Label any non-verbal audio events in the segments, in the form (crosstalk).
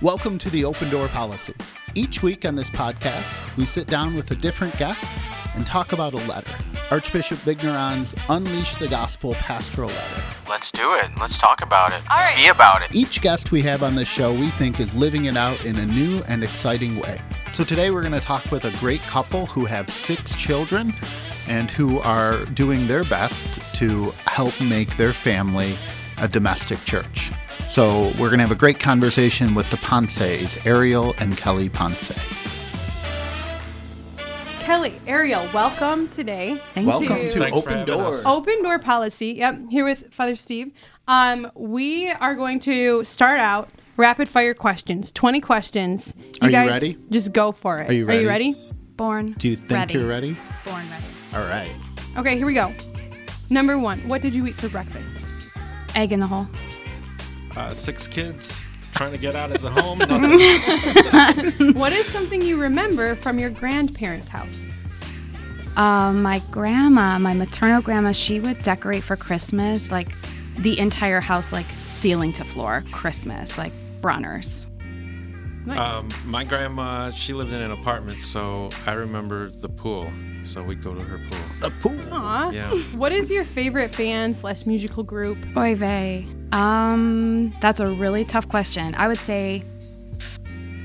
Welcome to the Open Door Policy. Each week on this podcast, we sit down with a different guest and talk about a letter. Archbishop Vigneron's Unleash the Gospel pastoral letter. Let's do it. Let's talk about it. All right. Be about it. Each guest we have on this show we think is living it out in a new and exciting way. So today we're going to talk with a great couple who have six children and who are doing their best to help make their family a domestic church. So we're going to have a great conversation with the Ponces, Ariel and Kelly Ponce. Kelly, Ariel, welcome today. Thank Welcome you. to Thanks Open having Door. us. Open Door Policy. Yep, here with Father Steve. Um, we are going to start out rapid fire questions. Twenty questions. Are you guys ready? Just go for it. Are you ready? Are you ready? Born. Do you think ready. you're ready? Born ready. All right. Okay, here we go. Number one. What did you eat for breakfast? Egg in the hole. Uh, six kids trying to get out of the home. (laughs) (laughs) What is something you remember from your grandparents' house? Um, my grandma, my maternal grandma, she would decorate for Christmas, like the entire house, like ceiling to floor, Christmas, like Brunners. Nice. um, my grandma, she lived in an apartment, so I remember the pool. So we'd go to her pool. The pool. Aw. Yeah. (laughs) What is your favorite band slash musical group? Oy vey. Um, that's a really tough question. I would say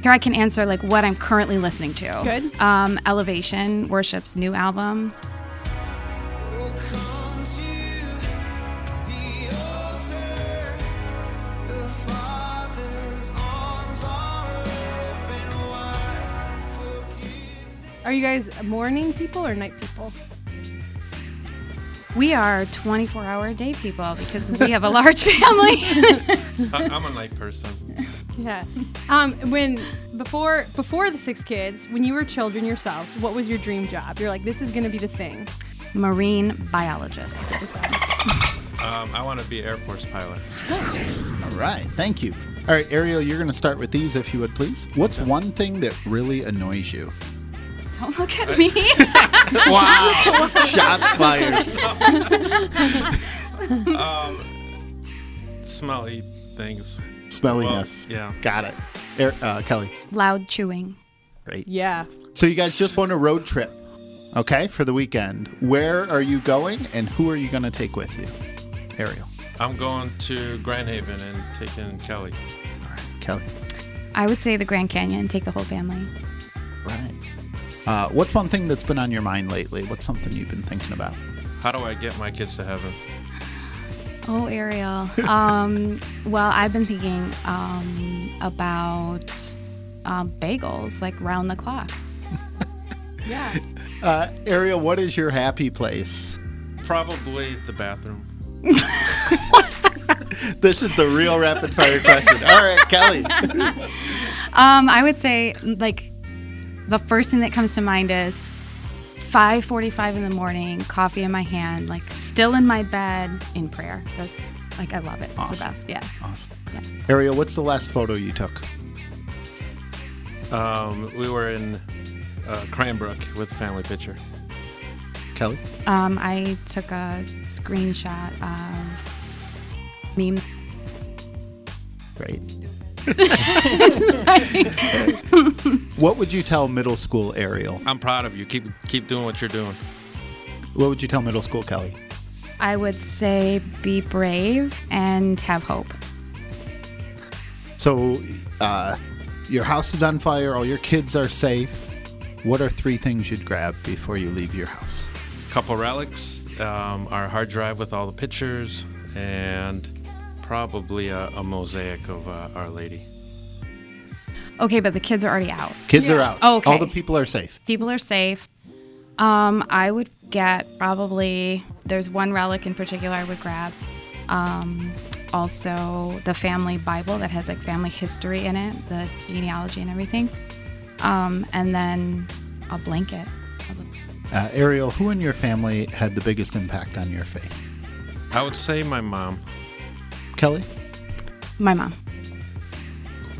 here I can answer like what I'm currently listening to. Good. Um, Elevation, Worship's new album. Are you guys morning people or night people? We are 24 hour day people because we have a large (laughs) family. I, I'm a night person. Yeah. Um, when before before the six kids, when you were children yourselves, what was your dream job? You're like, this is gonna be the thing. Marine biologist. Um, I want to be Air Force pilot. All right. Thank you. All right, Ariel, you're going to start with these if you would please. What's one thing that really annoys you? Don't look at me. (laughs) Wow. Shot fired. (laughs) um, Smelly things. Smelliness. Well, yeah. Got it. Er, uh, Kelly. Loud chewing. Great. Yeah. So you guys just went a road trip, okay, for the weekend. Where are you going and who are you going to take with you? Ariel. I'm going to Grand Haven and taking Kelly. All right. Kelly. I would say the Grand Canyon. Take the whole family. Right. Uh, what's one thing that's been on your mind lately? What's something you've been thinking about? How do I get my kids to heaven? Oh, Ariel. Um, (laughs) well, I've been thinking um, about um, bagels, like round the clock. (laughs) Yeah. Uh, Ariel, what is your happy place? Probably the bathroom. (laughs) This is the real rapid fire question. All right, Kelly. Um, I would say like the first thing that comes to mind is 5:45 in the morning, coffee in my hand, like still in my bed in prayer. That's like I love it. It's Awesome. the best. Yeah. Awesome. Ariel, what's the last photo you took? Um, we were in uh, Cranbrook with family picture. Kelly? Um, I took a screenshot of meme. Great. What would you tell middle school Ariel? I'm proud of you. Keep keep doing what you're doing. What would you tell middle school Kelly? I would say be brave and have hope. So, uh, your house is on fire, all your kids are safe. What are three things you'd grab before you leave your house? Couple relics, um, our hard drive with all the pictures, and probably a, a mosaic of uh, Our Lady. Okay, but the kids are already out. Kids are out. Okay. All the people are safe. People are safe. Um, I would get probably there's one relic in particular I would grab. Um, also the family Bible that has like family history in it, the genealogy and everything. Um, and then a blanket. Uh, Ariel, who in your family had the biggest impact on your faith? I would say my mom. Kelly? My mom.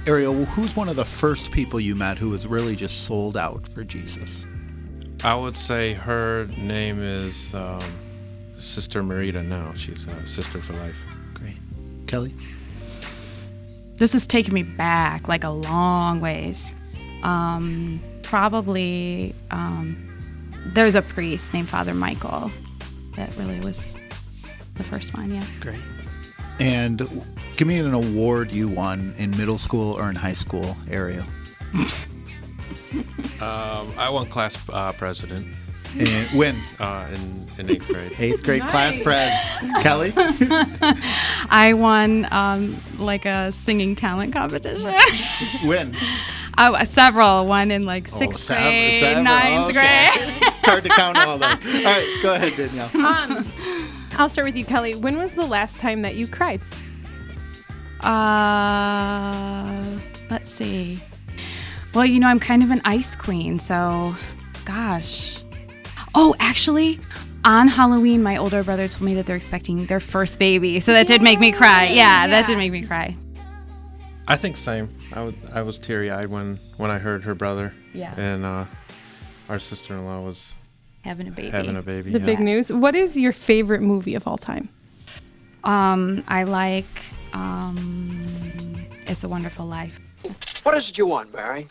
Ariel, who's one of the first people you met who was really just sold out for Jesus? I would say her name is um, Sister Marita now. She's a sister for life. Great. Kelly? this is taking me back like a long ways. Um, probably um, there's a priest named Father Michael that really was the first one. Yeah. Great. And give me an award you won in middle school or in high school, Ariel. (laughs) Um, I won class uh, president And when? uh, in, in eighth grade. Eighth grade class preds. Kelly? (laughs) I won um, like a singing talent competition. (laughs) When? oh, several. One in like Oh, sixth sev- grade, several. ninth Okay. grade. It's hard to count all those. All right, go ahead, Danielle. Um, I'll start with you, Kelly. When was the last time that you cried? Uh, let's see. Well, you know, I'm kind of an ice queen, so gosh. Oh, actually, on Halloween, my older brother told me that they're expecting their first baby, so that did make me cry. Yeah, that did make me cry. I think same. I was I was teary eyed when when I heard her brother. Yeah. And uh, our sister in law was Having a baby. having a baby. The yeah. big news. What is your favorite movie of all time? Um, I like um, It's a Wonderful Life. What is it you want, Barry?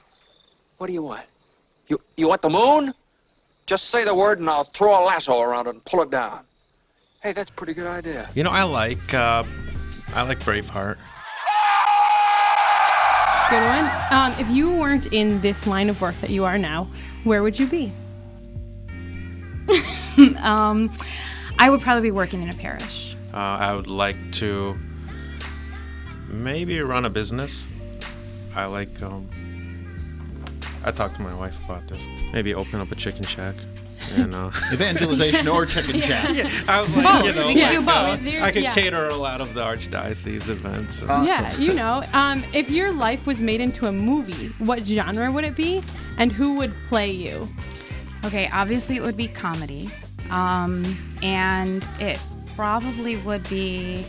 What do you want? You you want the moon? Just say the word and I'll throw a lasso around it and pull it down. Hey, that's a pretty good idea. You know, I like uh, I like Braveheart. Good one. Um, if you weren't in this line of work that you are now, where would you be? Um, I would probably be working in a parish. Uh, I would like to maybe run a business. I like. Um, I talked to my wife about this. Maybe open up a chicken shack. And uh, (laughs) Evangelization or chicken chat. I was like, Both. you know, We can like, do both. uh, There- I could yeah. cater a lot of the archdiocese events. and- Awesome. Yeah, you know. Um, if your life was made into a movie, what genre would it be, and who would play you? Okay, obviously it would be comedy. Um, and it probably would be.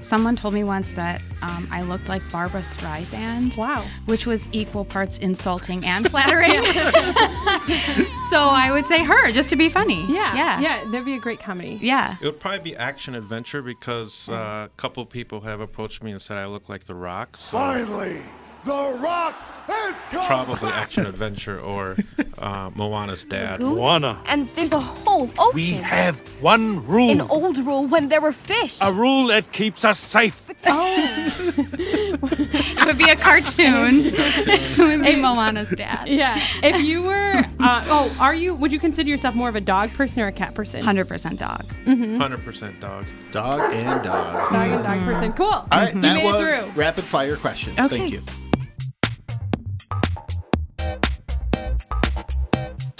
Someone told me once that um, I looked like Barbra Streisand. Wow. Which was equal parts insulting and (laughs) flattering. (laughs) so I would say her, just to be funny. Yeah, Yeah. yeah. That'd be a great comedy. Yeah. It would probably be action adventure because uh, a couple people have approached me and said I look like The Rock. So Finally, The Rock has come probably action adventure or uh, Moana's dad. Moana, And there's a whole ocean. we have one rule. An old rule when there were fish. a rule that keeps us safe. Oh. It would be a cartoon. (laughs) (laughs) it would be Moana's dad. Yeah. If you were, uh, oh, are you? Would you consider yourself more of a dog person or a cat person? 100% dog. 100% dog. Dog and dog. Dog and dog person. Cool. All right, you that made was it through. rapid fire questions. Okay. Thank you.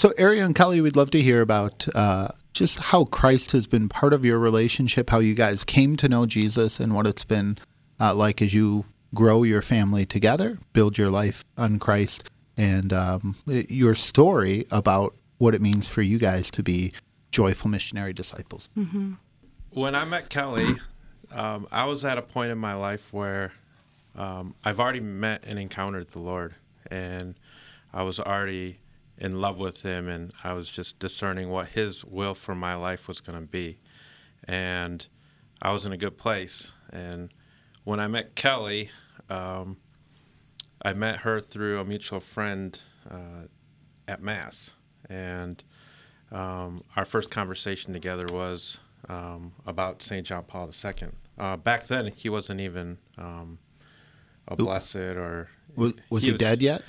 So, Ariel and Kelly, we'd love to hear about uh, just how Christ has been part of your relationship, how you guys came to know Jesus, and what it's been uh, like as you grow your family together, build your life on Christ, and um, your story about what it means for you guys to be joyful missionary disciples. When I met Kelly, um, I was at a point in my life where um, I've already met and encountered the Lord, and I was already in love with Him, and I was just discerning what His will for my life was going to be, and I was in a good place. And when I met Kelly, um, I met her through a mutual friend uh, at Mass, and um, our first conversation together was um, about St. John Paul II. Uh, back then, he wasn't even um, a blessed or. Was, was he, dead yet?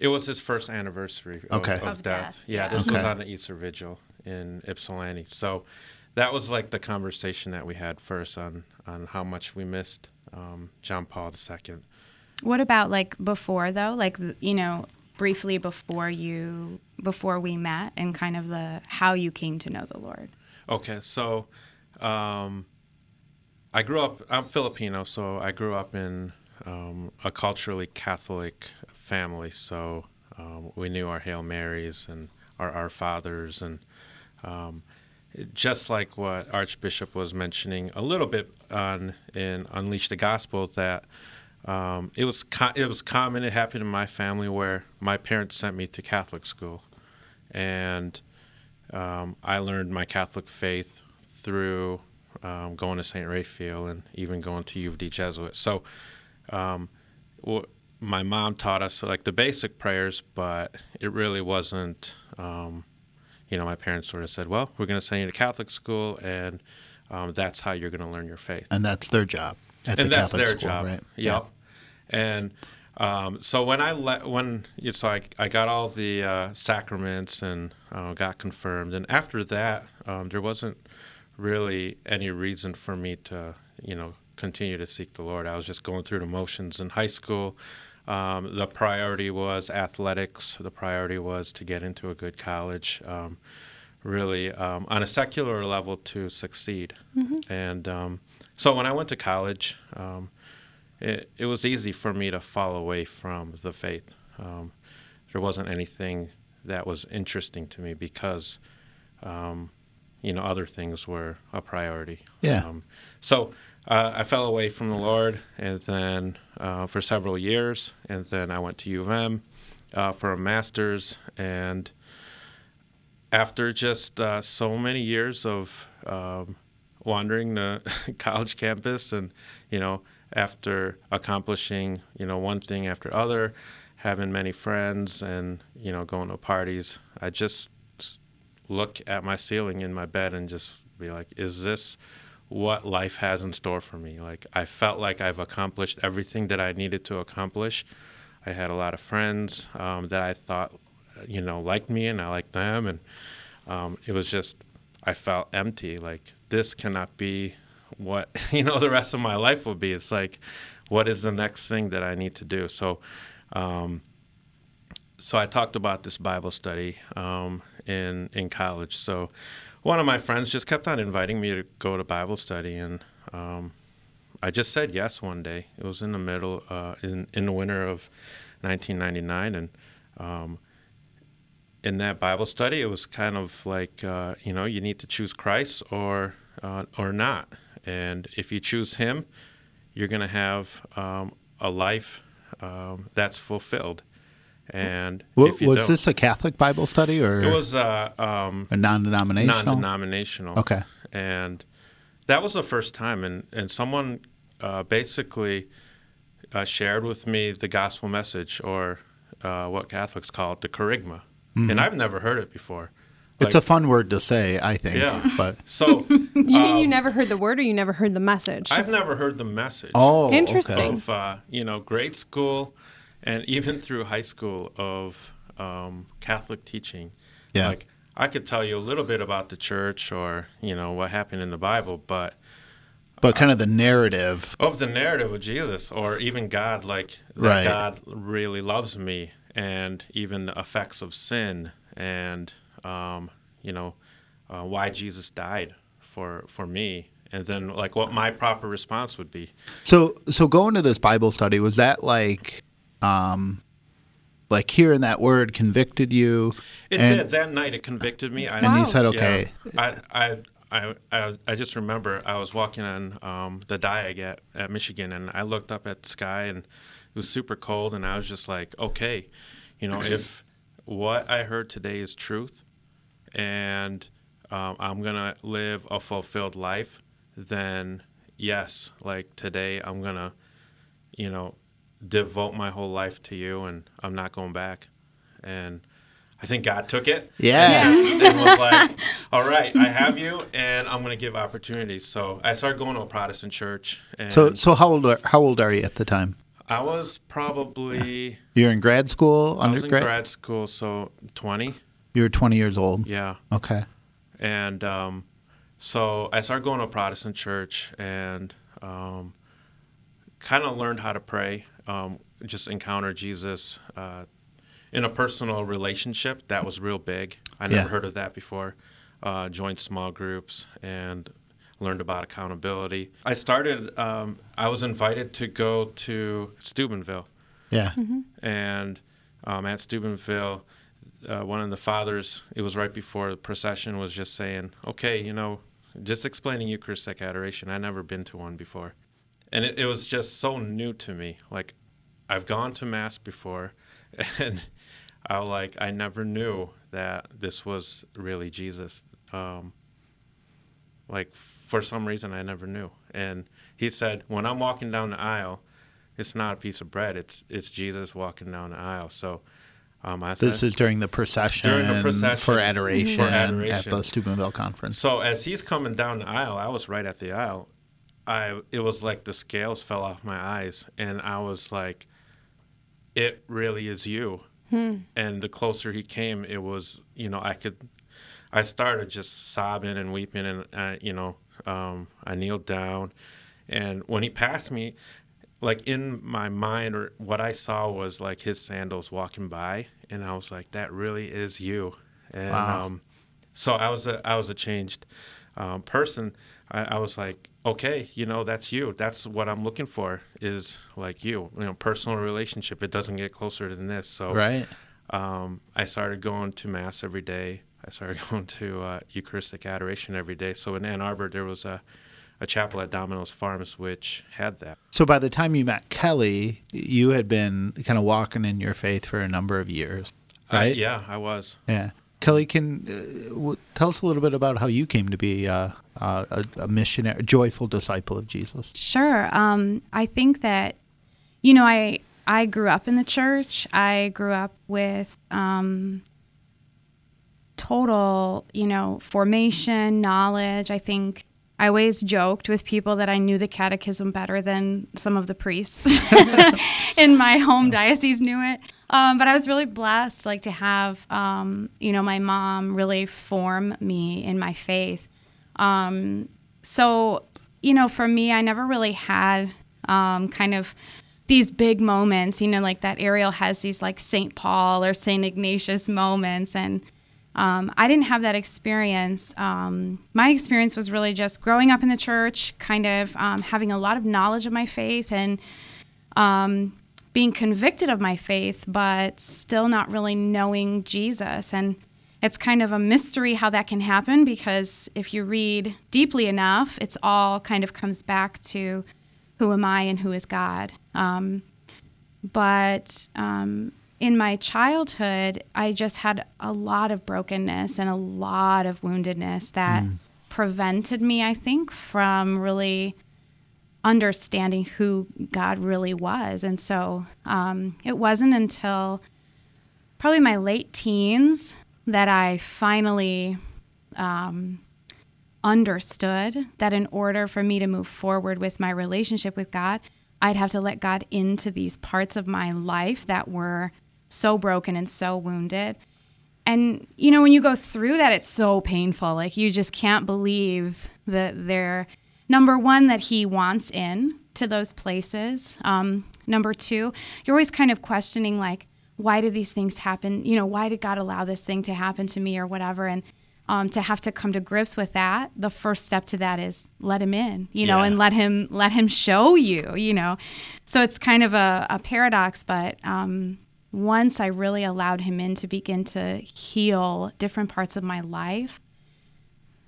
It was his first anniversary of, Okay. of, Of death. death, Yeah, yeah. this was on the Easter Vigil in Ypsilanti. So that was like the conversation that we had first on, on how much we missed um, John Paul II. What about like before though? Like you know, briefly before you before we met and kind of the how you came to know the Lord. Okay, so um, I grew up. I'm Filipino, so I grew up in um, a culturally Catholic family. So um, we knew our Hail Marys and our Our Fathers, and um, just like what Archbishop was mentioning a little bit on in Unleash the Gospel, that um, it was co- it was common. It happened in my family where my parents sent me to Catholic school, and um, I learned my Catholic faith through um, going to St. Raphael and even going to U of D Jesuit. So um, w- my mom taught us like the basic prayers, but it really wasn't. Um, you know, my parents sort of said, "Well, we're going to send you to Catholic school, and um, that's how you're going to learn your faith." And that's their job at and the that's Catholic their school, job, right? Yep. And um, so when I let when you so I, I got all the uh, sacraments and uh, got confirmed, and after that, um, there wasn't really any reason for me to you know continue to seek the Lord. I was just going through the motions in high school. Um, the priority was athletics. The priority was to get into a good college. Um, really, um, on a secular level, to succeed. And um, so when I went to college, um, it, it was easy for me to fall away from the faith. Um, there wasn't anything that was interesting to me because, um, you know, other things were a priority. Yeah. Um, so uh, I fell away from the Lord, and then uh, for several years, and then I went to U of M uh, for a master's, and after just uh, so many years of um, wandering the (laughs) college campus and you know after accomplishing you know one thing after other having many friends and you know going to parties i just look at my ceiling in my bed and just be like is this what life has in store for me. Like i felt like i've accomplished everything that i needed to accomplish. I had a lot of friends um, that i thought you know liked me and i liked them. And um, it was just i felt empty. Like this cannot be what (laughs) you know the rest of my life will be. It's like what is the next thing that i need to do? So um, so i talked about this bible study um, in in college. So one of my friends just kept on inviting me to go to bible study and um, i just said yes one day it was in the middle uh, in, in the winter of 1999 and um, in that Bible study, it was kind of like uh, you know you need to choose Christ or uh, or not, and if you choose Him, you're going to have um, a life um, that's fulfilled. And Wa- if you was this a Catholic Bible study or It was uh, um, a non-denominational? non-denominational. Okay. And that was the first time, and and someone uh, basically uh, shared with me the gospel message, or uh, what Catholics call it, the kerygma, Mhm. and I've never heard it before. It's a fun word to say, I think. Yeah. But (laughs) So You mean you um, never heard the word or you never heard the message? I've never heard the message. Oh, okay. Interesting. Of uh, you know, grade school, and (laughs) even through high school of um, Catholic teaching. Yeah. Like I could tell you a little bit about the church or you know what happened in the Bible, but but kind of the narrative. of the narrative of Jesus or even God, like that Right. God really loves me, and even the effects of sin, and um, you know uh, why Jesus died for for me, and then like what my proper response would be. So so going to this Bible study was that like um like hearing that word convicted you It and did that night. It convicted me. I, And you said, okay. I, I, I, I, I just remember I was walking on um, the Diag at, at Michigan, and I looked up at the sky, and it was super cold, and I was just like, okay, you know, if what I heard today is truth, and um, I'm gonna live a fulfilled life, then yes, like today I'm gonna, you know, devote my whole life to you, and I'm not going back. And I think God took it. Yeah. And, just, and was like, (laughs) all right, I have you, and I'm gonna give opportunities. So I started going to a Protestant church, and so so how old are, how old are you at the time? I was probably You're in grad school, I was in undergrad. grad school, so 20. You were 20 years old. Yeah. Okay. And um, so I started going to a Protestant church and um, kind of learned how to pray, um, just encounter Jesus uh, in a personal relationship. That was real big. I never Yeah. heard of that before. Uh, joined small groups and learned about accountability. I started, um, I was invited to go to Steubenville Yeah. and um, at Steubenville, uh, one of the fathers, it was right before the procession, was just saying, okay, you know, just explaining Eucharistic adoration. I'd never been to one before. And it, it was just so new to me. Like, I've gone to Mass before, (laughs) and I like, I never knew that this was really Jesus. Um, like, for some reason, I never knew. And he said, when I'm walking down the aisle, it's not a piece of bread. It's it's Jesus walking down the aisle. So um, I said This said- is during the procession, During the procession. for adoration, For at the Steubenville conference. So as he's coming down the aisle, I was right at the aisle. I it was like the scales fell off my eyes, and I was like, "It really is you." And the closer he came, it was you know I could, I started just sobbing and weeping, and uh, you know um, I kneeled down, and when he passed me, like in my mind or what I saw was like his sandals walking by, and I was like, "That really is you." And Wow. um, so I was a I was a changed um, person. I, I was like, okay, you know, that's you. That's what I'm looking for is like you. You know, personal relationship. It doesn't get closer than this. So Right. um, I started going to mass every day. I started (laughs) going to uh, Eucharistic adoration every day. So in Ann Arbor, there was a a chapel at Domino's Farms which had that. So by the time you met Kelly, you had been kind of walking in your faith for a number of years, I- right? yeah, I was. Yeah. Kelly, can uh, w- tell us a little bit about how you came to be uh, uh, a, a missionary, a joyful disciple of Jesus. Sure. Um, I think that, you know, I I grew up in the church. I grew up with um, total, you know, formation, knowledge. I think I always joked with people that I knew the catechism better than some of the priests (laughs) (laughs) in my home diocese knew it. Um, but I was really blessed, like to have, um, you know, my mom really form me in my faith. Um, so, you know, for me, I never really had um, kind of these big moments, you know, like that Ariel has these like St. Paul or St. Ignatius moments. And um, I didn't have that experience. Um, my experience was really just growing up in the church, kind of having a lot of knowledge of my faith and um, being convicted of my faith, but still not really knowing Jesus. And it's kind of a mystery how that can happen because if you read deeply enough, it's all kind of comes back to who am I and who is God. Um, but um, in my childhood, I just had a lot of brokenness and a lot of woundedness that prevented me, I think, from really understanding who God really was. And so um, it wasn't until probably my late teens that I finally um, understood that in order for me to move forward with my relationship with God, I'd have to let God into these parts of my life that were so broken and so wounded. And, you know, when you go through that, it's so painful. Like, you just can't believe that they're, number one, that He wants in to those places. Um, number two, you're always kind of questioning, like, why did these things happen? You know, why did God allow this thing to happen to me or whatever? And um, to have to come to grips with that, the first step to that is let him in, you know, Yeah. and let him let him show you, you know. So it's kind of a, a paradox, but um, once I really allowed him in to begin to heal different parts of my life,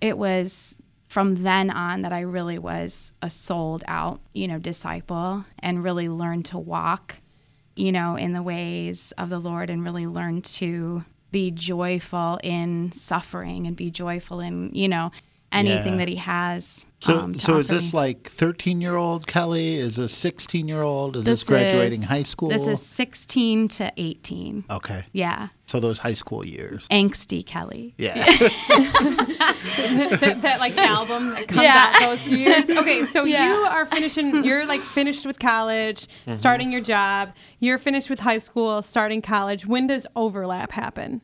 it was from then on that I really was a sold out, you know, disciple and really learned to walk, you know, in the ways of the Lord and really learned to be joyful in suffering and be joyful in, you know, anything Yeah. that he has. So, um, so is this me. like 13 year old Kelly? Is this 16 year old? Is this, graduating is- high school? This is 16 to 18. okay. Yeah. So those high school years. Angsty Kelly. Yeah. (laughs) that, that, like album that comes Yeah. out those few years. Okay, so (laughs) Yeah. you are finishing. You're like finished with college, starting your job. You're finished with high school, starting college. When does overlap happen?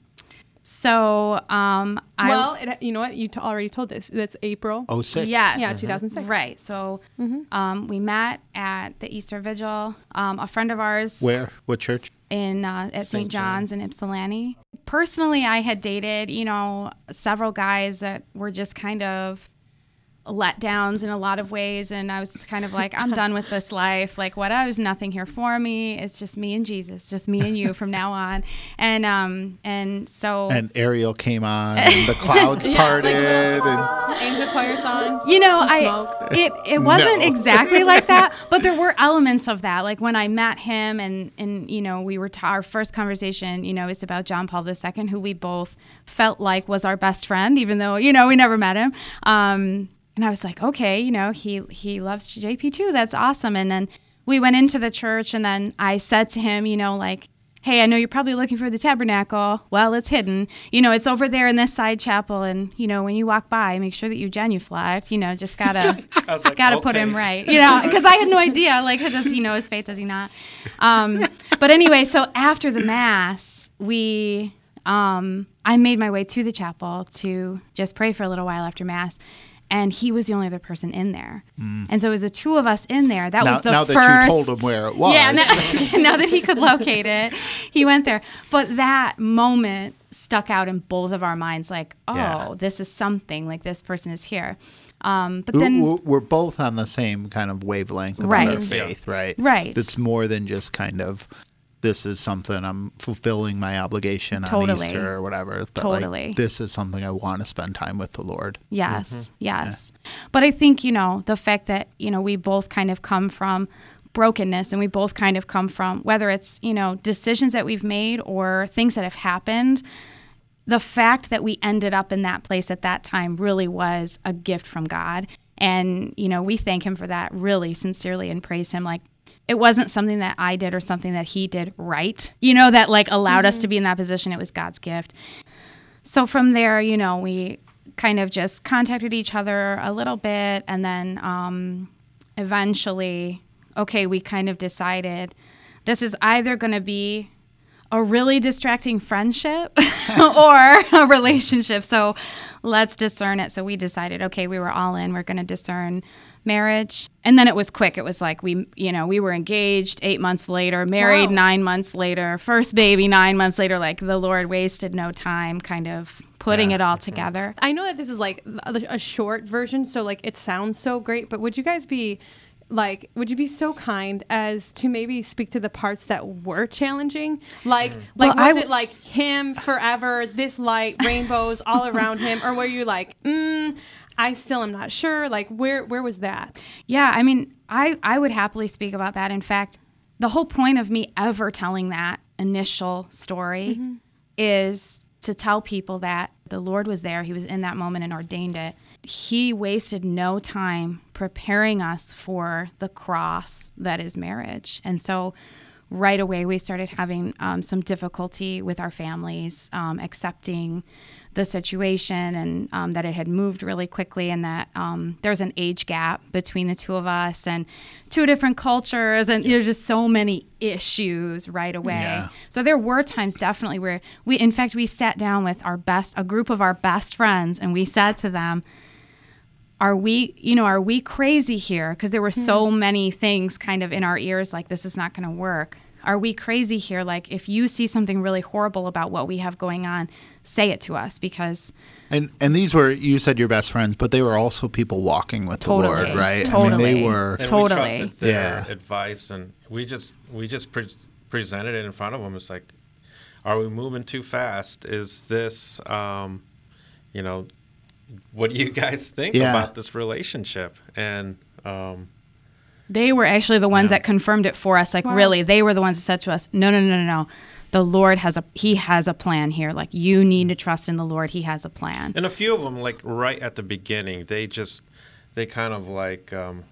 So, um, I well, it, you know what? You t- already told this. That's April. Oh six. Yes. Yeah, 2006. Right. So Mm-hmm. um, we met at the Easter Vigil. Um, a friend of ours Where? What church? in uh, at St. St. John. John's in Ypsilanti. Personally, I had dated, you know, several guys that were just kind of letdowns in a lot of ways, and I was kind of like, I'm done with this life. Like, what? There's nothing here for me. It's just me and Jesus, just me and you from now on. And um, and so And Ariel came on, (laughs) and the clouds parted, and Angel choir song. You know, I smoke. it it wasn't No. exactly like (laughs) that, but there were elements of that. Like when I met him, and and you know, we were ta- our first conversation. You know, is about John Paul II, who we both felt like was our best friend, even though you know we never met him. Um, and I was like, okay, you know, he he loves JP too. That's awesome. And then we went into the church, and then I said to him, you know, like, hey, I know you're probably looking for the tabernacle. Well, it's hidden. You know, it's over there in this side chapel. And, you know, when you walk by, make sure that you genuflect. You know, just gotta, (laughs) like, gotta put him right. You know, because I had no idea. Like, does he know his faith? Does he not? Um, but anyway, so after the Mass, we, um, I made my way to the chapel to just pray for a little while after Mass. And he was the only other person in there. And so it was the two of us in there. That Now- was the now that first. you told him where it was. (laughs) Yeah, now, (laughs) now that he could locate it, he went there. But that moment stuck out in both of our minds like, oh, Yeah. this is something. Like, this person is here. Um, but then. we- we're both on the same kind of wavelength about our Right. faith, right? Right. It's more than just kind of this is something I'm fulfilling my obligation on Easter or whatever. But Totally. like this is something I want to spend time with the Lord. Yes, mm-hmm. yes. But I think, you know, the fact that, you know, we both kind of come from brokenness and we both kind of come from whether it's, you know, decisions that we've made or things that have happened, the fact that we ended up in that place at that time really was a gift from God. And, you know, we thank him for that really sincerely and praise him like it wasn't something that I did or something that he did right, you know, that like allowed us to be in that position. It was God's gift. So from there, you know, we kind of just contacted each other a little bit, and then um, eventually, okay, we kind of decided this is either going to be a really distracting friendship (laughs) or a relationship. So let's discern it. So we decided, okay, we were all in. We're going to discern marriage. And then it was quick. It was like we, you know, we were engaged eight months later, married Wow. nine months later, first baby nine months later. Like the Lord wasted no time kind of putting it all together. I know that this is like a, short version, so like it sounds so great, but would you guys be like would you be so kind as to maybe speak to the parts that were challenging like like Well, was w- it like him forever this light rainbows all around him or were you like mm, i still am not sure like where where was that Yeah, I mean, I, I would happily speak about that. In fact, the whole point of me ever telling that initial story is to tell people that the Lord was there, He was in that moment and ordained it. He wasted no time preparing us for the cross that is marriage. And so, right away, we started having um, some difficulty with our families um, accepting the situation and um, that it had moved really quickly and that um, there's an age gap between the two of us and two different cultures and there's just so many issues right away. Yeah. so there were times definitely where we in fact we sat down with our best a group of our best friends and we said to them are we you know are we crazy here? Because there were so many things kind of in our ears like this is not going to work. Are we crazy here? Like if you see something really horrible about what we have going on say it to us because And and these were you said your best friends, but they were also people walking with Totally. the Lord, right? I mean, Totally. they were. And Totally. we trusted their Yeah. advice, and we just we just pre- presented it in front of them. It's like, are we moving too fast? Is this, um, you know, what do you guys think Yeah. about this relationship? And um, they were actually the ones that confirmed it for us like really they were the ones that said to us no no no no no the lord has a he has a plan here like you need to trust in the lord he has a plan and a few of them, like right at the beginning, they just they kind of like um,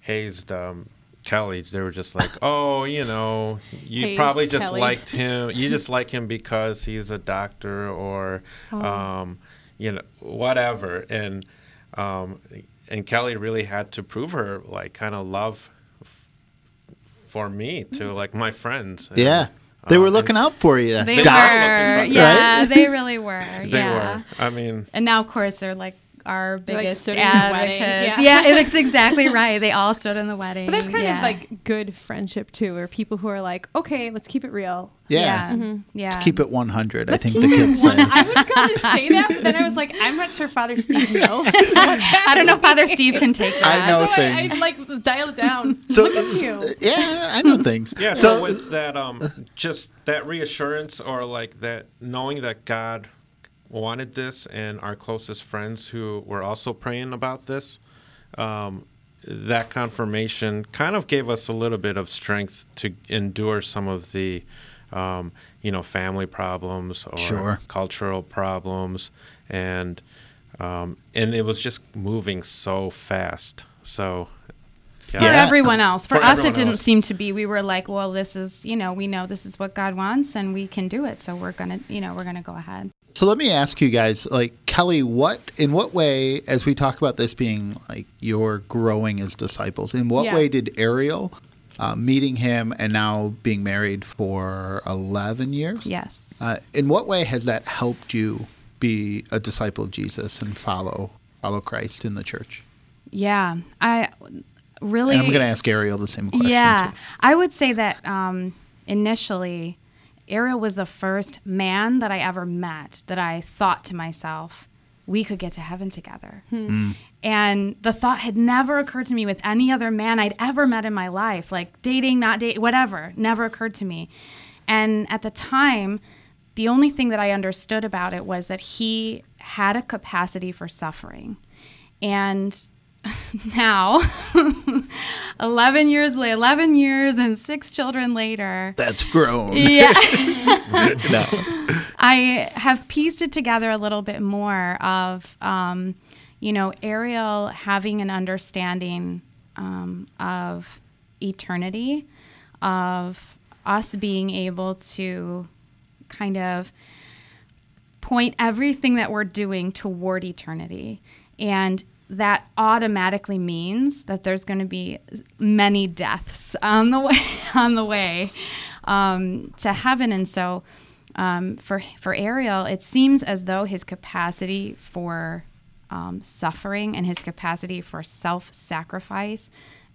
hazed um, Kelly. They were just like, (laughs) oh, you know, you Hazed probably just Kelly. liked (laughs) him. You just like him because he's a doctor or, Oh. um, you know, whatever. And um, and Kelly really had to prove her like kind of love for me to like my friends. And, Yeah. They were um, and looking out for you. they They were. Were looking yeah they really were. (laughs) They yeah. were. I mean, and now of course they're like our They're, like, biggest stood in his wedding, advocates yeah. yeah. (laughs) it's exactly right they all stood in the wedding but that's kind yeah. of like good friendship too or people who are like okay let's keep it real Yeah. yeah Mm-hmm. yeah Let's keep it 100. I think the kids say. I was going to say that, but then I was like, I'm not sure Father Steve (laughs) knows. (laughs) i don't know if father steve can take that I know so I, I things. like dial it down. So, Look at you. yeah, I know things. Yeah, so, with that, um, just that reassurance, or like that knowing that God wanted this, and our closest friends who were also praying about this, um, that confirmation kind of gave us a little bit of strength to endure some of the, um, you know, family problems or Sure. cultural problems, and um, and it was just moving so fast. So for everyone else. For, For us, it didn't else. seem to be. We were like, well, this is, you know, we know this is what God wants and we can do it. So we're going to, you know, we're going to go ahead. So let me ask you guys, like Kelly, what in what way, as we talk about this being like your growing as disciples, in what Yeah. way did Ariel, uh, meeting him and now being married for eleven years, Yes. uh, in what way has that helped you be a disciple of Jesus and follow follow Christ in the church? Yeah. I really. And I'm going to ask Ariel the same question. Yeah, too. I would say that um, initially, Ariel was the first man that I ever met that I thought to myself, we could get to heaven together. Hmm. And the thought had never occurred to me with any other man I'd ever met in my life, like dating, not dating, whatever, never occurred to me. And at the time, the only thing that I understood about it was that he had a capacity for suffering. And (laughs) now (laughs) 11 years later 11 years and six children later That's grown. (laughs) yeah no. i have pieced it together a little bit more of um, you know ariel having an understanding um, of eternity of us being able to kind of point everything that we're doing toward eternity. And that automatically means that there's going to be many deaths on the way (laughs) on the way um, to heaven. And so, um, for for Ariel, it seems as though his capacity for um, suffering and his capacity for self-sacrifice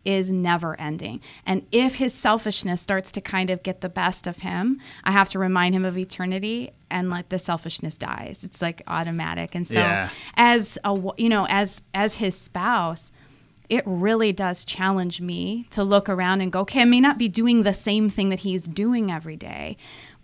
is never ending. And if his selfishness starts to kind of get the best of him, I have to remind him of eternity and let the selfishness dies. It's like automatic. And so Yeah. as a you know, as as his spouse, it really does challenge me to look around and go, okay, I may not be doing the same thing that he's doing every day,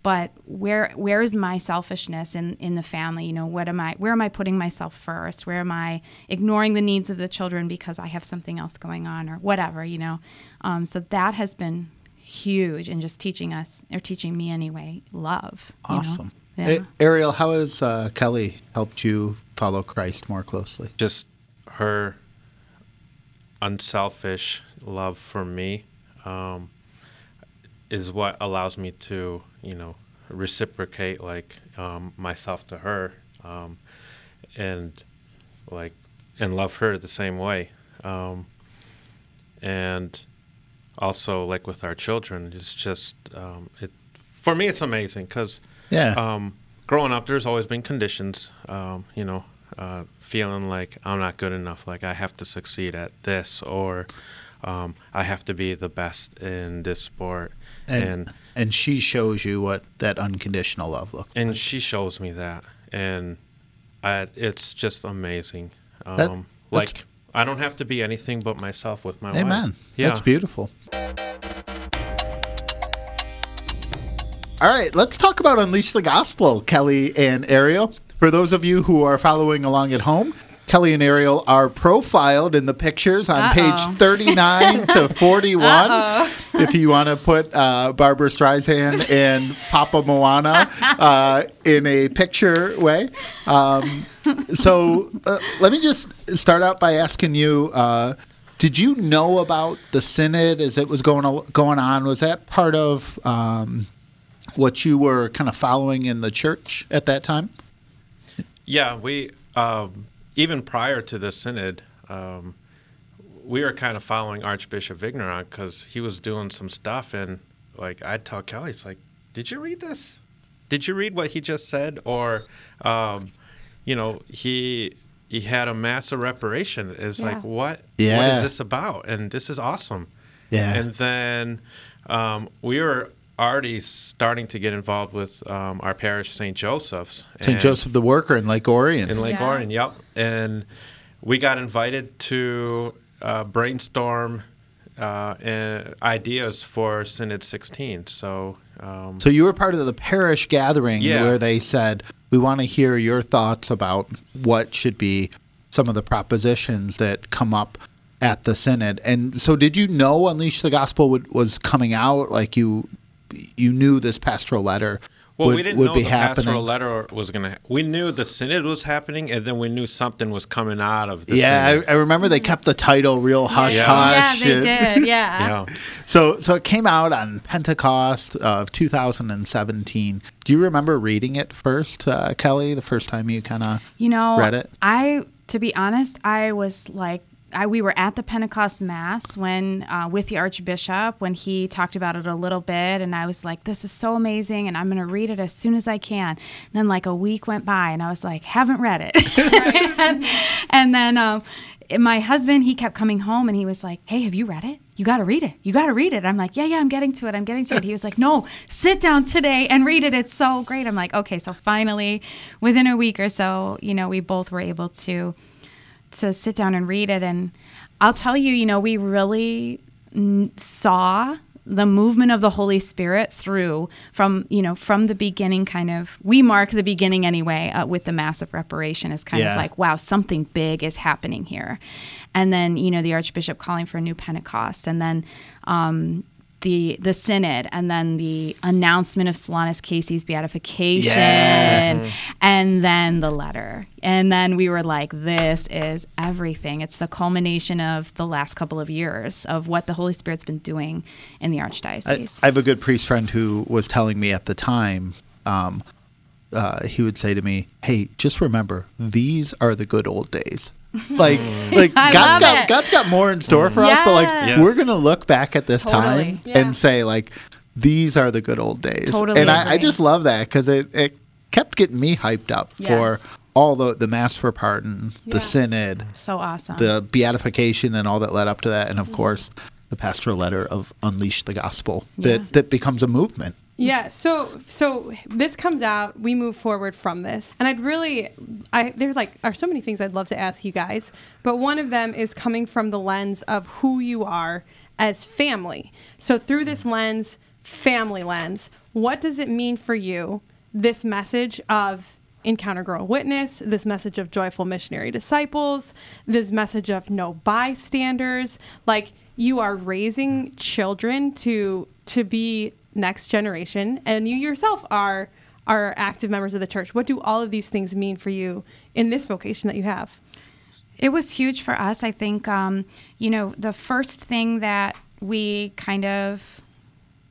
but where where is my selfishness in in the family? You know, what am I? Where am I putting myself first? Where am I ignoring the needs of the children because I have something else going on or whatever? You know, um, so that has been huge in just teaching us or teaching me anyway love. you know? Awesome. Yeah. A- Ariel, how has uh, Kelly helped you follow Christ more closely? just her unselfish love for me um, is what allows me to, you know, reciprocate like um, myself to her, um, and like and love her the same way, um, and also like with our children, it's just um, it for me it's amazing because Yeah. um, growing up, there's always been conditions, um, you know, uh, feeling like I'm not good enough, like I have to succeed at this, or um, I have to be the best in this sport. and, And and she shows you what that unconditional love looks like. and like. she shows me that, and I, it's just amazing. Um, That- like I don't have to be anything but myself with my wife. Amen. Yeah, That's beautiful. All right, let's talk about Unleash the Gospel, Kelly and Ariel. For those of you who are following along at home, Kelly and Ariel are profiled in the pictures on page 39 to (laughs) 41. If you want to put uh, Barbra Streisand and Papa Moana uh, in a picture way. Um, so uh, let me just start out by asking you uh, did you know about the synod as it was going going on? Was that part of um, what you were kind of following in the church at that time? Yeah, we um, even prior to the synod, um, we were kind of following Archbishop Vigneron because he was doing some stuff, and like I'd tell Kelly, it's like, did you read this? Did you read what he just said? Or, um, you know, he he had a massive reparation. It's Yeah. like, what? What Yeah. What is this about? And this is awesome. Yeah. And then um, we were already starting to get involved with um, our parish, St. Joseph's. St. Joseph the Worker in Lake Orion. in Lake Yeah. Orion, yep. And we got invited to uh, brainstorm uh, and ideas for Synod 16. So, um, So you were part of the parish gathering Yeah. where they said, "We want to hear your thoughts about what should be some of the propositions that come up at the synod." And so, did you know Unleash the Gospel would, was coming out? Like you, you knew this pastoral letter Well, would, we didn't would know be the happening. pastoral letter was gonna. We knew the synod was happening, and then we knew something was coming out of the yeah, synod. I, I remember they kept the title real hush Yeah. hush. yeah, they and- did. (laughs) Yeah. yeah. So, so it came out on Pentecost of 2017. Do you remember reading it first, uh, Kelly? The first time you kind of You know, read it? I, to be honest, I was like, I, we were at the Pentecost Mass when, uh, with the Archbishop, when he talked about it a little bit, and I was like, "This is so amazing," and I'm going to read it as soon as I can. And then, like a week went by, and I was like, "Haven't read it." (laughs) and, then um, my husband, he kept coming home, and he was like, "Hey, have you read it? You got to read it. You got to read it." I'm like, "Yeah, yeah, I'm getting to it. I'm getting to it." He was like, "No, sit down today and read it. It's so great." I'm like, "Okay." So finally, within a week or so, you know, we both were able to to sit down and read it. And I'll tell you, you know, we really n- saw the movement of the Holy Spirit through from, you know, from the beginning kind of, we mark the beginning anyway uh, with the massive reparation as kind Yeah. of like, wow, something big is happening here. And then, you know, the Archbishop calling for a new Pentecost. And then, um, the the synod and then the announcement of Solanus Casey's beatification Yeah. and then the letter. And then we were like, this is everything. It's the culmination of the last couple of years of what the Holy Spirit's been doing in the I, Archdiocese. I have a good priest friend who was telling me at the time, um, uh, he would say to me, "Hey, just remember, these are the good old days." Like, (laughs) like I God's got it. God's got more in store for us, but like Yes. we're gonna look back at this Totally. time Yeah. and say like, these are the good old days. Totally and I, I just love that because it, it kept getting me hyped up for all the the mass for pardon, Yeah. the synod, so awesome. the beatification and all that led up to that, and of course the pastoral letter of unleash the gospel that that becomes a movement. Yeah, so so this comes out, we move forward from this. And I'd really I there like are so many things I'd love to ask you guys, but one of them is coming from the lens of who you are as family. So through this lens, family lens, what does it mean for you this message of Encounter Grow Witness, this message of joyful missionary disciples, this message of no bystanders, like you are raising children to to be next generation and you yourself are are active members of the church. What do all of these things mean for you in this vocation that you have? It was huge for us. I think, um, you know, the first thing that we kind of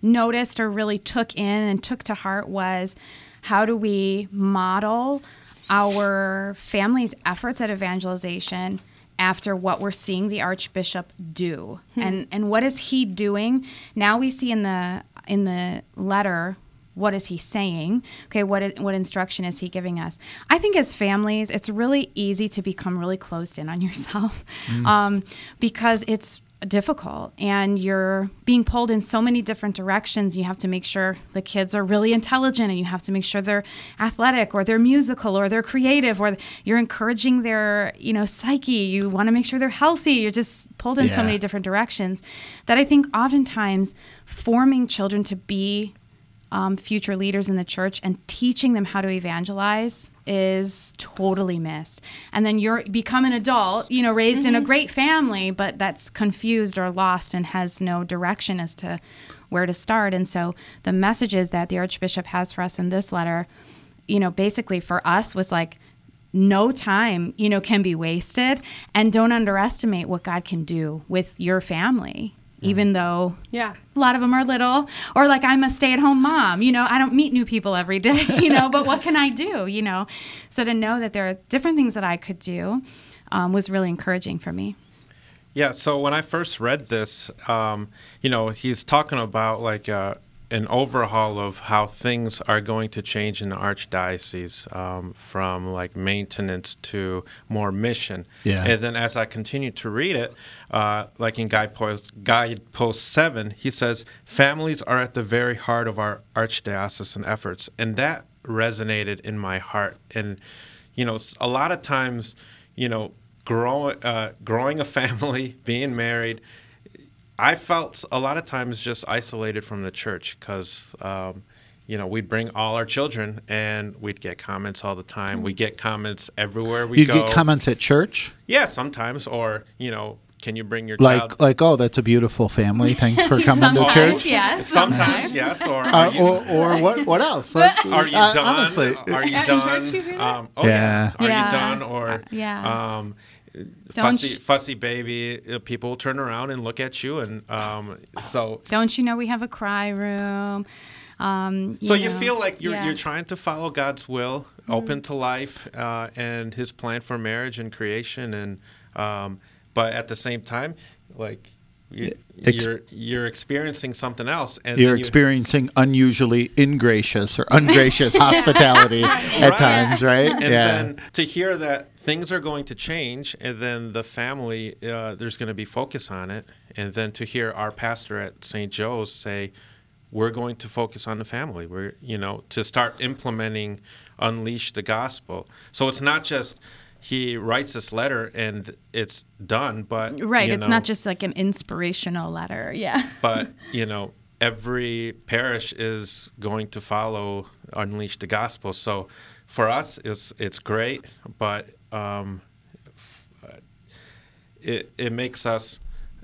noticed or really took in and took to heart was how do we model our family's efforts at evangelization after what we're seeing the archbishop do and and what is he doing now we see in the in the letter what is he saying? Okay what is, what instruction is he giving us? I think as families it's really easy to become really closed in on (laughs) yourself um, because it's difficult and you're being pulled in so many different directions. You have to make sure the kids are really intelligent and you have to make sure they're athletic or they're musical or they're creative or you're encouraging their you know psyche. You want to make sure they're healthy. You're just pulled in so many different directions that i think oftentimes forming children to be um, future leaders in the church and teaching them how to evangelize is totally missed. And then you're become an adult, you know, raised in a great family, but that's confused or lost and has no direction as to where to start. And so the messages that the Archbishop has for us in this letter, you know, basically for us was like, no time, you know, can be wasted and don't underestimate what God can do with your family. Even though Yeah. a lot of them are little. Or like i'm a stay-at-home mom. You know i don't meet new people every day (laughs) you know but what can i do you know? So to know that there are different things that i could do um, was really encouraging for me. Yeah, so when I first read this, um, you know, he's talking about like uh, an overhaul of how things are going to change in the archdiocese um, from like maintenance to more mission. Yeah. And then as I continued to read it, uh, like in Guidepost, Guidepost 7, he says, families are at the very heart of our archdiocesan efforts. And that resonated in my heart. And, you know, a lot of times, you know, growing uh, growing a (laughs) family, being married, I felt a lot of times just isolated from the church because, um, you know, we'd bring all our children and we'd get comments all the time. We get comments everywhere we You go. get comments at church. Yeah, sometimes, or you know, can you bring your Like, child? like, oh, that's a beautiful family. Thanks for (laughs) coming to church. Yes. Sometimes, yes. Or Uh, are you, or, or what? What else? Like, (laughs) are you uh, done? Honestly, are you (laughs) done? church you hear that? Um, oh Yeah. yeah. Are Yeah. you done? Or yeah. Um, Don't fussy, sh- fussy baby. uh, People turn around and look at you, and um, so Don't you know we have a cry room? Um, so you feel like you're yeah. you're trying to follow God's will, Mm-hmm. open to life uh, and His plan for marriage and creation, and um, but at the same time, like you, Ex- you're you're experiencing something else, and you're you- experiencing unusually ingracious or ungracious (laughs) hospitality at Right. times, right? and yeah. then to hear that things are going to change and then the family uh, there's going to be focus on it and then to hear our pastor at st joe's say we're going to focus on the family we're you know to start implementing unleash the gospel so it's not just he writes this letter and it's done but Right. It's know, not just like an inspirational letter. Yeah. (laughs) but you know every parish is going to follow unleash the gospel so for us it's it's great but um, it, it makes us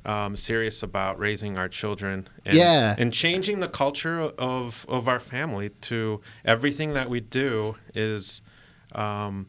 um, serious about raising our children and, Yeah. and changing the culture of, of our family to everything that we do is um,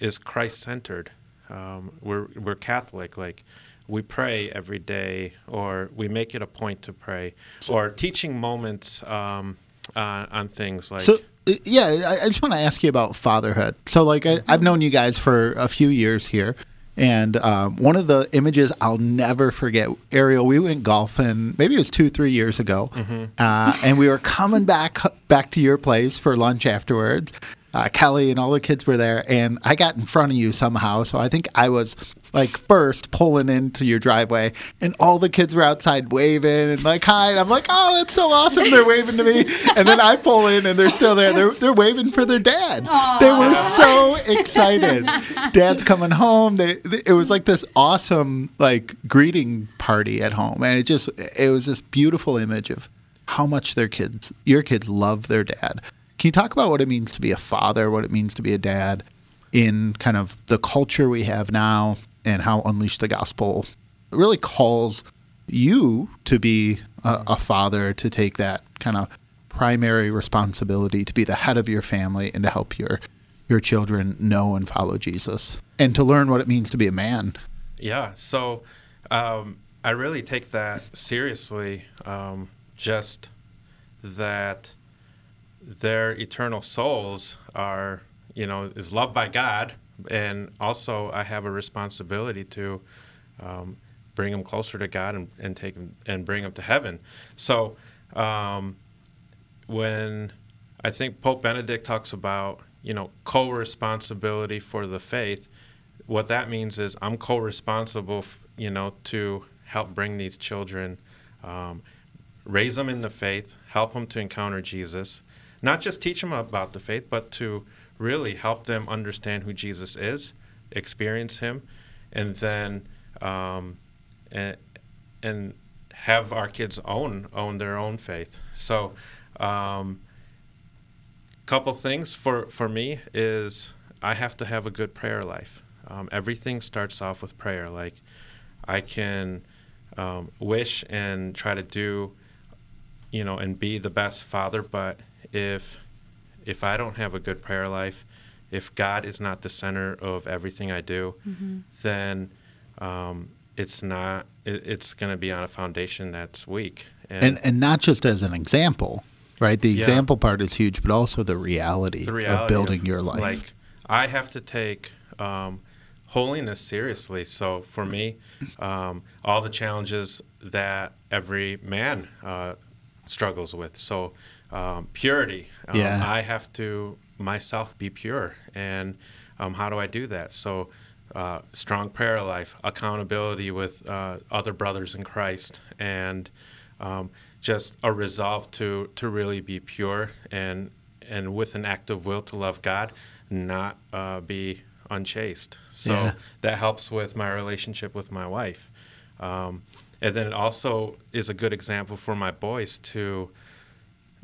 is Christ centered. Um, we're we're Catholic, like we pray every day, or we make it a point to pray, or teaching moments um, on, on things like. So uh, yeah, I, I just want to ask you about fatherhood. So like I, I've known you guys for a few years here, and um, one of the images I'll never forget, Ariel. We went golfing, maybe it was two, three years ago, uh, and we were coming back back to your place for lunch afterwards. Uh, Kelly and all the kids were there, and I got in front of you somehow. So I think I was like first pulling into your driveway, and all the kids were outside waving and like hi. And I'm like, oh, that's so awesome. They're waving to me, and then I pull in, and they're still there. They're they're waving for their dad. They were so excited. Dad's coming home. They, they it was like this awesome like greeting party at home, and it just it was this beautiful image of how much their kids, your kids, love their dad. Can you talk about what it means to be a father, what it means to be a dad in kind of the culture we have now, and how Unleash the Gospel really calls you to be a, a father, to take that kind of primary responsibility, to be the head of your family, and to help your your children know and follow Jesus, and to learn what it means to be a man. Yeah, so um, I really take that seriously. Um, just that their eternal souls are, you know, is loved by God, and also I have a responsibility to um, bring them closer to God and, and take them and bring them to heaven. So um, when I think Pope Benedict talks about, you know, co-responsibility for the faith, what that means is I'm co-responsible, you know, to help bring these children, um, raise them in the faith, help them to encounter Jesus, not just teach them about the faith, but to really help them understand who Jesus is, experience Him, and then um, and, and have our kids own own their own faith. So. Um, couple things for, for me is I have to have a good prayer life. Um, everything starts off with prayer. Like I can um, wish and try to do, you know, and be the best father, but if if I don't have a good prayer life, if God is not the center of everything I do, then um, it's not. It, it's going to be on a foundation that's weak. And and not just as an example, right? The Yeah. example part is huge, but also the reality, the reality of building your life. Like I have to take um, holiness seriously. So for me, um, all the challenges that every man uh, struggles with. So um, purity. Um, Yeah. I have to myself be pure, and um, how do I do that? So. Uh, strong prayer life, accountability with uh, other brothers in Christ, and um, just a resolve to to really be pure and and with an active will to love God, not uh, be unchaste. So Yeah. that helps with my relationship with my wife. Um, and then it also is a good example for my boys to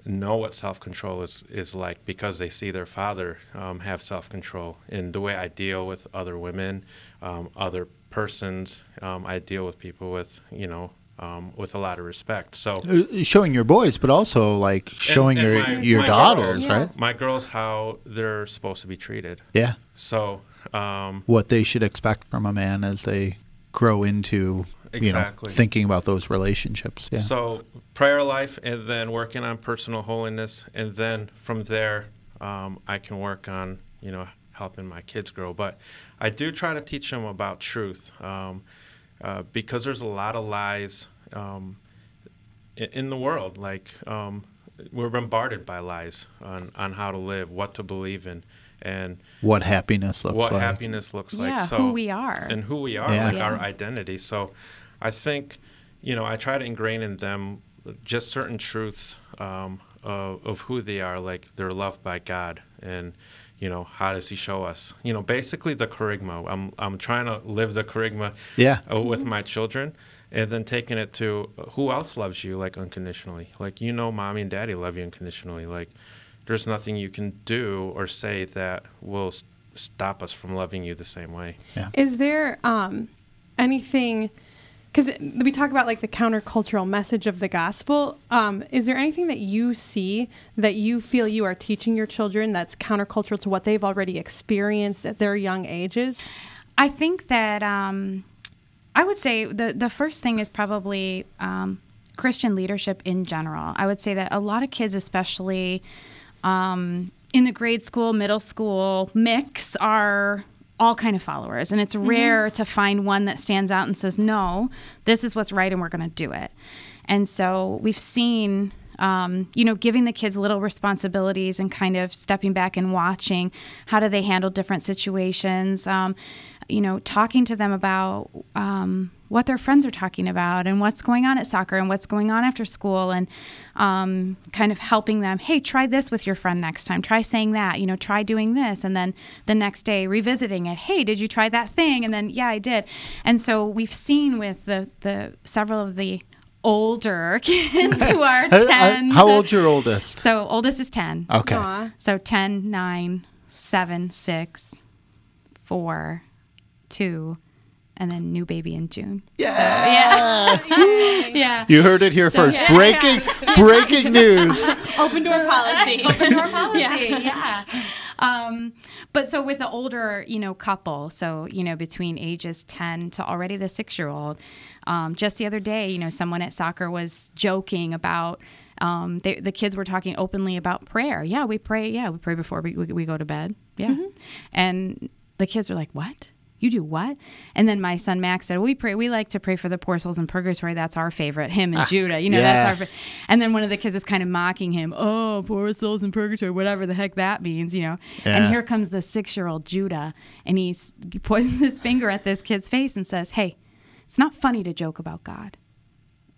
know what self control is, is like because they see their father um, have self control in the way I deal with other women, um, other persons, um, I deal with people with, you know, um, with a lot of respect. So Uh, showing your boys, but also like showing and your my- your my daughters, girls- right? My girls, how they're supposed to be treated. Yeah. So, um, What they should expect from a man as they grow into you know Exactly. thinking about those relationships. Yeah. So prayer life, and then working on personal holiness, and then from there, um, I can work on you know helping my kids grow. But I do try to teach them about truth, um, uh, because there's a lot of lies um, in the world. Like um, we're bombarded by lies on on how to live, what to believe in, and what happiness looks like what like. happiness looks like. Yeah, So who we are. and who we are, Yeah. like Yeah. our identity. So, I think, you know, I try to ingrain in them just certain truths um, of, of who they are. Like they're loved by God, and you know, how does He show us? You know, basically the kerygma. I'm I'm trying to live the kerygma. Yeah. uh, with my children. And then taking it to uh, who else loves you like unconditionally? Like you know, mommy and daddy love you unconditionally. Like there's nothing you can do or say that will s- stop us from loving you the same way. Is there um, anything? Because we talk about like the countercultural message of the gospel. Um, is there anything that you see that you feel you are teaching your children that's countercultural to what they've already experienced at their young ages? I think that um, I would say the the first thing is probably um, Christian leadership in general. I would say that a lot of kids, especially um, in the grade school, middle school mix, are all kind of followers, and it's rare to find one that stands out and says, "No, this is what's right, and we're going to do it." And so we've seen um, you know, giving the kids little responsibilities and kind of stepping back and watching how do they handle different situations. Um, you know, talking to them about um, what their friends are talking about and what's going on at soccer and what's going on after school, and um, kind of helping them. Hey, try this with your friend next time. Try saying that. You know, try doing this, and then the next day revisiting it. Hey, did you try that thing? And then yeah, I did. And so we've seen with the the several of the older (laughs) kids who are Uh, uh, 10 How old's your oldest? so oldest is 10 Okay. Aw. so 10 9 7 6 4 2 and then new baby in june Yeah. (laughs) (laughs) yeah You heard it here first. yeah. breaking (laughs) breaking news. Open door policy. open door policy. Yeah. Um, but so with the older, you know, couple, so you know, between ages ten to already the six year old, um, just the other day, you know, someone at soccer was joking about. Um, they, the kids were talking openly about prayer. Yeah, we pray. Yeah, we pray before we, we, we go to bed. Yeah, and the kids are like, "What? You do what?" And then my son Max said, "We pray. We like to pray for the poor souls in purgatory. That's our favorite. Him and ah, Judah. You know, yeah. that's our." fa-" And then one of the kids is kind of mocking him. Oh, poor souls in purgatory, whatever the heck that means, you know. Yeah. And here comes the six-year-old Judah, and he's, he points his finger at this kid's face and says, "Hey, it's not funny to joke about God."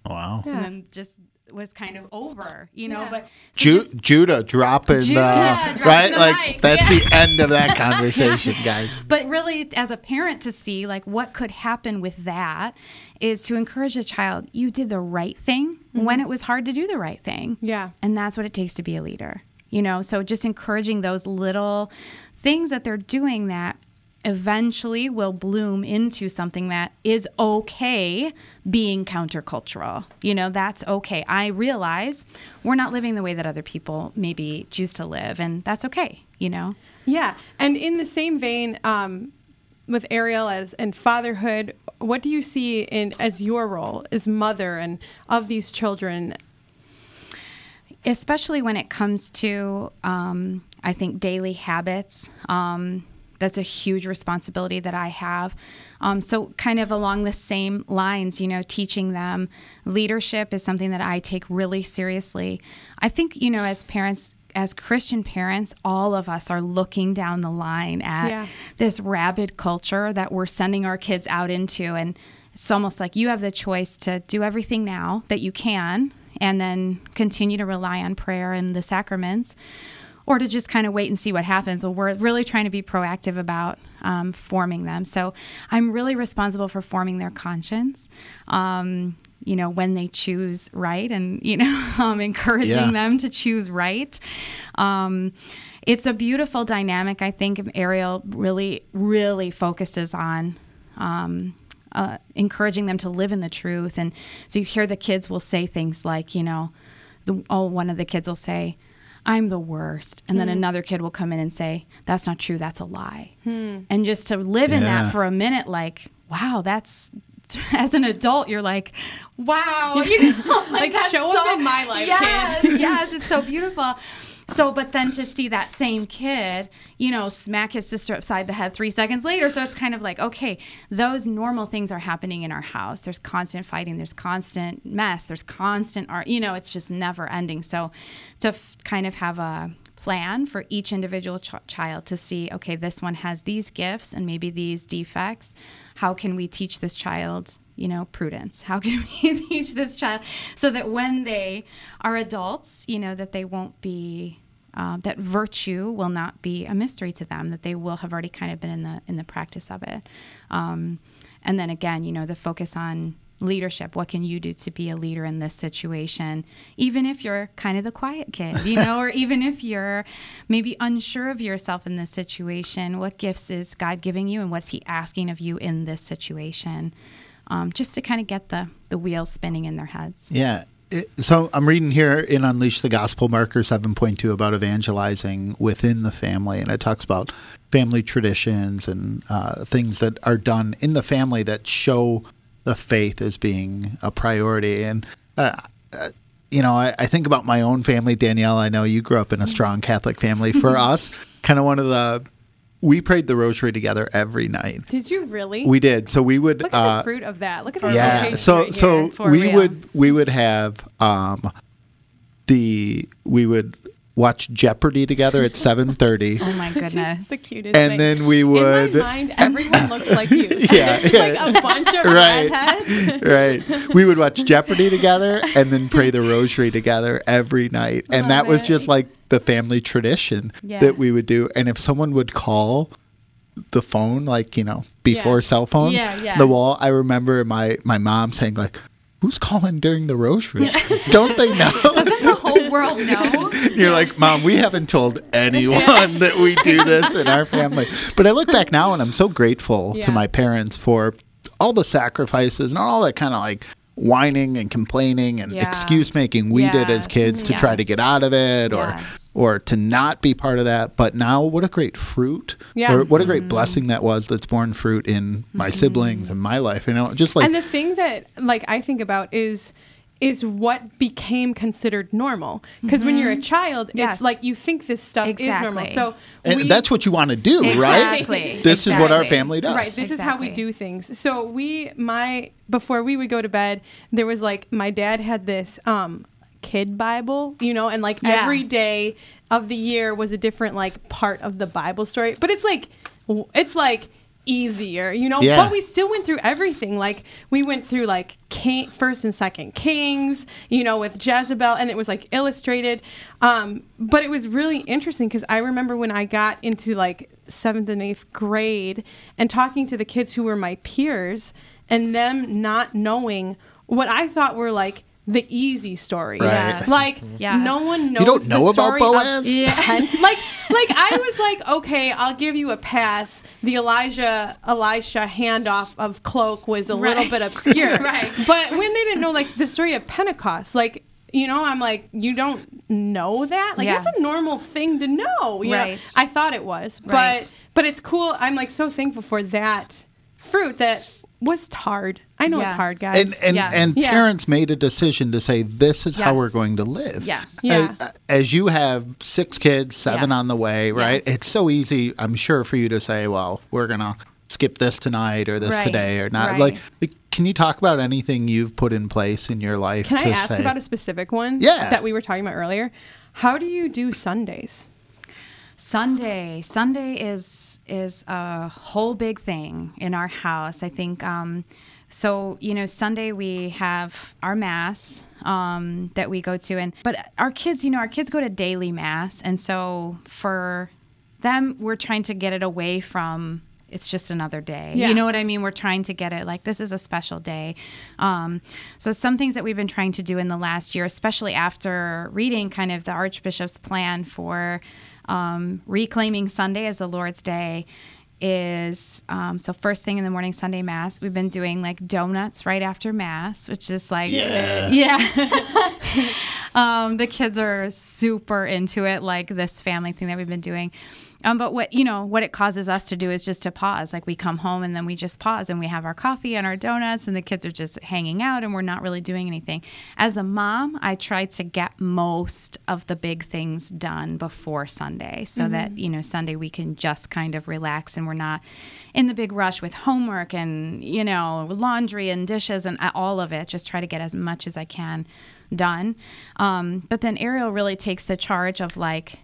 Wow. And then just was kind of over, you know. But so Ju- just- Judah dropping, Judah uh, dropping right? the Like mic, that's yeah. the end of that (laughs) conversation, guys. but really as a parent to see like what could happen with that is to encourage a child you did the right thing when it was hard to do the right thing Yeah. and that's what it takes to be a leader you know so just encouraging those little things that they're doing that eventually will bloom into something that is okay being countercultural. You know that's okay. I realize we're not living the way that other people maybe choose to live and that's okay you know? Yeah, and in the same vein, um, with Ariel as and fatherhood, what do you see in as your role as mother and of these children? especially when it comes to um, i think daily habits um, that's a huge responsibility that i have. Um, so kind of along the same lines you know teaching them leadership is something that i take really seriously. I think you know as parents as christian parents all of us are looking down the line at Yeah. this rabid culture that we're sending our kids out into. And it's almost like you have the choice to do everything now that you can and then continue to rely on prayer and the sacraments or to just kind of wait and see what happens well we're really trying to be proactive about um, forming them so i'm really responsible for forming their conscience um, you know when they choose right and you know (laughs) um, encouraging Yeah. them to choose right um, it's a beautiful dynamic i think ariel really really focuses on um, uh, encouraging them to live in the truth. And so you hear the kids will say things like, you know, the, oh, one of the kids will say, I'm the worst. And then Hmm. another kid will come in and say, That's not true. That's a lie. And just to live in that for a minute, like, wow, that's. (laughs) As an adult, you're like, wow, you (laughs) know, Like, (laughs) that's show up in my life, yes, kid. yes, it's so beautiful. So, but then to see that same kid, you know, smack his sister upside the head three seconds later. So it's kind of like, okay, those normal things are happening in our house. There's constant fighting, there's constant mess, there's constant art, you know, it's just never ending. So to f- kind of have a plan for each individual ch- child to see, okay, this one has these gifts and maybe these defects. How can we teach this child? you know, prudence? How can (laughs) we teach this child so that when they are adults, you know, that they won't be um, that virtue will not be a mystery to them; that they will have already kind of been in the in the practice of it. Um, and then again, you know, the focus on leadership. What can you do to be a leader in this situation, even if you're kind of the quiet kid, you know, or even if you're maybe unsure of yourself in this situation? What gifts is God giving you, and what's He asking of you in this situation? Um, just to kind of get the the wheels spinning in their heads. Yeah. It- so I'm reading here in Unleash the Gospel Marker 7.2 about evangelizing within the family, and it talks about family traditions and uh, things that are done in the family that show the faith as being a priority. And uh, uh, you know, I, I think about my own family, Danielle. I know you grew up in a strong Catholic family. For (laughs) us, kind of one of the we prayed the rosary together every night. Did you really? We did. So we would Look at uh, the fruit of that. Look at the yeah so right so. We real. would we would have um the we would watch jeopardy together at (laughs) 7.30 Oh my This is goodness! the cutest and thing. then we would. In would my mind, everyone looks like you. (laughs) Yeah, yeah. like a bunch of (laughs) Right. redheads. right we would watch jeopardy together and then pray the rosary together every night and that Love was it. just like the family tradition Yeah. that we would do and if someone would call the phone like you know before Yeah. cell phones Yeah, yeah. the wall i remember my my mom saying like who's calling during the rosary don't they know Doesn't the whole world know? (laughs) You're like, Mom, we haven't told anyone that we do (laughs) this in our family. But I look back now and I'm so grateful Yeah. to my parents for all the sacrifices and all that kind of like whining and complaining and Yeah. excuse making we did as kids to try to get out of it or Yes. or to not be part of that. But now what a great fruit. Yeah. Or what a great Mm-hmm. blessing that was that's borne fruit in my siblings and my life. You know, just like and the thing that like I think about is is what became considered normal because when you're a child Mm-hmm. Yes. it's like you think this stuff is normal so and we- that's what you want to do, right? Exactly. This is what our family does. Right. This is how we do things. So we, my, before we would go to bed, there was like my dad had this um, kid Bible, you know, and like Yeah. every day of the year was a different like part of the Bible story. But it's like, it's like easier, you know. Yeah. But we still went through everything. Like we went through like King, first and second Kings, you know, with Jezebel, and it was like illustrated. Um, but it was really interesting because I remember when I got into like seventh and eighth grade and talking to the kids who were my peers and them not knowing what I thought were like the easy stories. Right. Yeah. Like Yes. no one knows. don't know the about story of Boaz? Yeah. like like I was like, okay, I'll give you a pass. The Elijah Elisha handoff of cloak was a little bit obscure. (laughs) Right. But when they didn't know like the story of Pentecost, like you know, I'm like, you don't know that? Like Yeah. that's a normal thing to know. You know? Right. I thought it was. But Right. but it's cool. I'm like so thankful for that fruit that was hard. I know it's hard, guys. and and, Yes. and Yeah. parents made a decision to say this is how we're going to live. Yes. Yeah. As, uh, as you have six kids, seven Yes. on the way, right? Yes. It's so easy, I'm sure, for you to say, "Well, we're gonna skip this tonight or this Right. today or not." Right. Like, like, can you talk about anything you've put in place in your life Can to I ask say? about a specific one? Yeah. That we were talking about earlier. How do you do Sundays? Sunday. Sunday is is a whole big thing in our house. I think. Um, so you know, Sunday we have our mass um, that we go to, and but our kids, you know, our kids go to daily mass, and so for them, we're trying to get it away from. It's just another day. Yeah. You know what I mean? We're trying to get it like this is a special day. Um, so some things that we've been trying to do in the last year, especially after reading kind of the Archbishop's plan for um, reclaiming Sunday as the Lord's Day, is um, so first thing in the morning Sunday mass. We've been doing like donuts right after mass, which is like Yeah. yeah. (laughs) um, the kids are super into it, like this family thing that we've been doing. Um, but what you know, what it causes us to do is just to pause. Like we come home and then we just pause and we have our coffee and our donuts, and the kids are just hanging out, and we're not really doing anything. As a mom, I try to get most of the big things done before Sunday, so that you know Sunday we can just kind of relax and we're not in the big rush with homework and you know laundry and dishes and all of it. Just try to get as much as I can done. Um, but then Ariel really takes the charge of like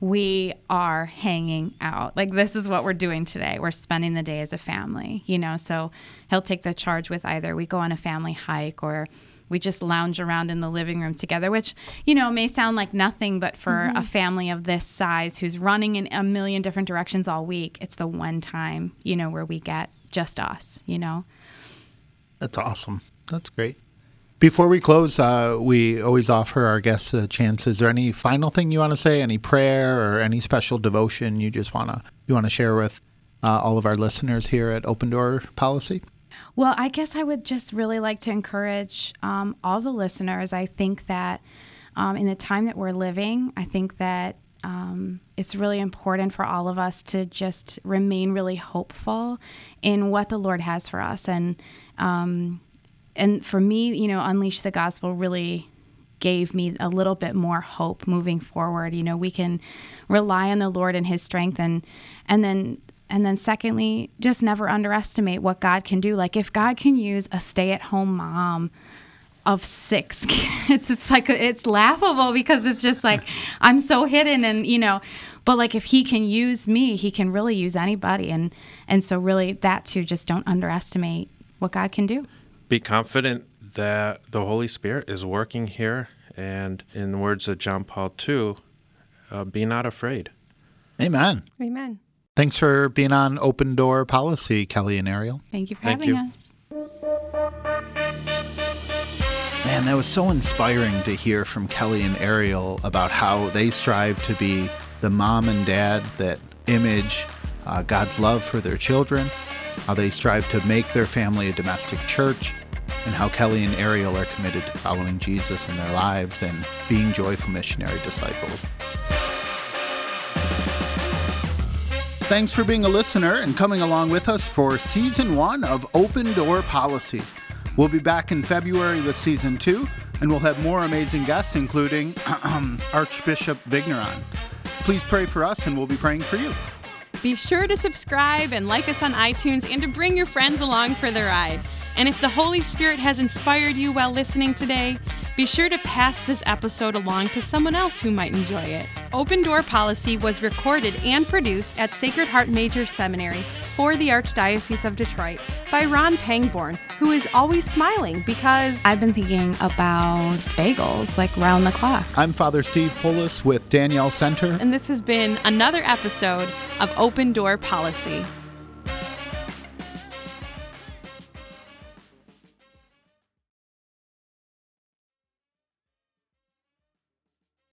we are hanging out. Like this is what we're doing today. We're spending the day as a family, you know. So he'll take the charge with either we go on a family hike or we just lounge around in the living room together, which, you know, may sound like nothing, but for mm-hmm. a family of this size who's running in a million different directions all week, it's the one time, you know, where we get just us, you know. That's awesome. That's great. Before we close, uh, we always offer our guests a chance. Is there any final thing you want to say? Any prayer or any special devotion you just wanna you want to share with uh, all of our listeners here at Open Door Policy? Well, I guess I would just really like to encourage um, all the listeners. I think that um, in the time that we're living, I think that um, it's really important for all of us to just remain really hopeful in what the Lord has for us. And um, and for me, you know, unleash the gospel really gave me a little bit more hope moving forward. You know, we can rely on the Lord and His strength, and and then and then secondly, just never underestimate what God can do. Like if God can use a stay-at-home mom of six (laughs) kids, it's like it's laughable because it's just like (laughs) I'm so hidden, and you know. But like if He can use me, He can really use anybody, and and so really that too. Just don't underestimate what God can do. Be confident that the Holy Spirit is working here. And in the words of John Paul II, uh, be not afraid. Amen. Amen. Thanks for being on Open Door Policy, Kelly and Ariel. Thank you for Thank having you. us. Man, that was so inspiring to hear from Kelly and Ariel about how they strive to be the mom and dad that image uh, God's love for their children, how they strive to make their family a domestic church, and how Kelly and Ariel are committed to following Jesus in their lives and being joyful missionary disciples. Thanks for being a listener and coming along with us for season one of Open Door Policy. We'll be back in February with season two, and we'll have more amazing guests, including (clears throat) Archbishop Vigneron. Please pray for us, and we'll be praying for you. Be sure to subscribe and like us on iTunes and to bring your friends along for the ride. And if the Holy Spirit has inspired you while listening today, be sure to pass this episode along to someone else who might enjoy it. Open Door Policy was recorded and produced at Sacred Heart Major Seminary for the Archdiocese of Detroit by Ron Pangborn, who is always smiling because I've been thinking about bagels like round the clock. I'm Father Steve Pullis with Danielle Center. and this has been another episode of Open Door Policy.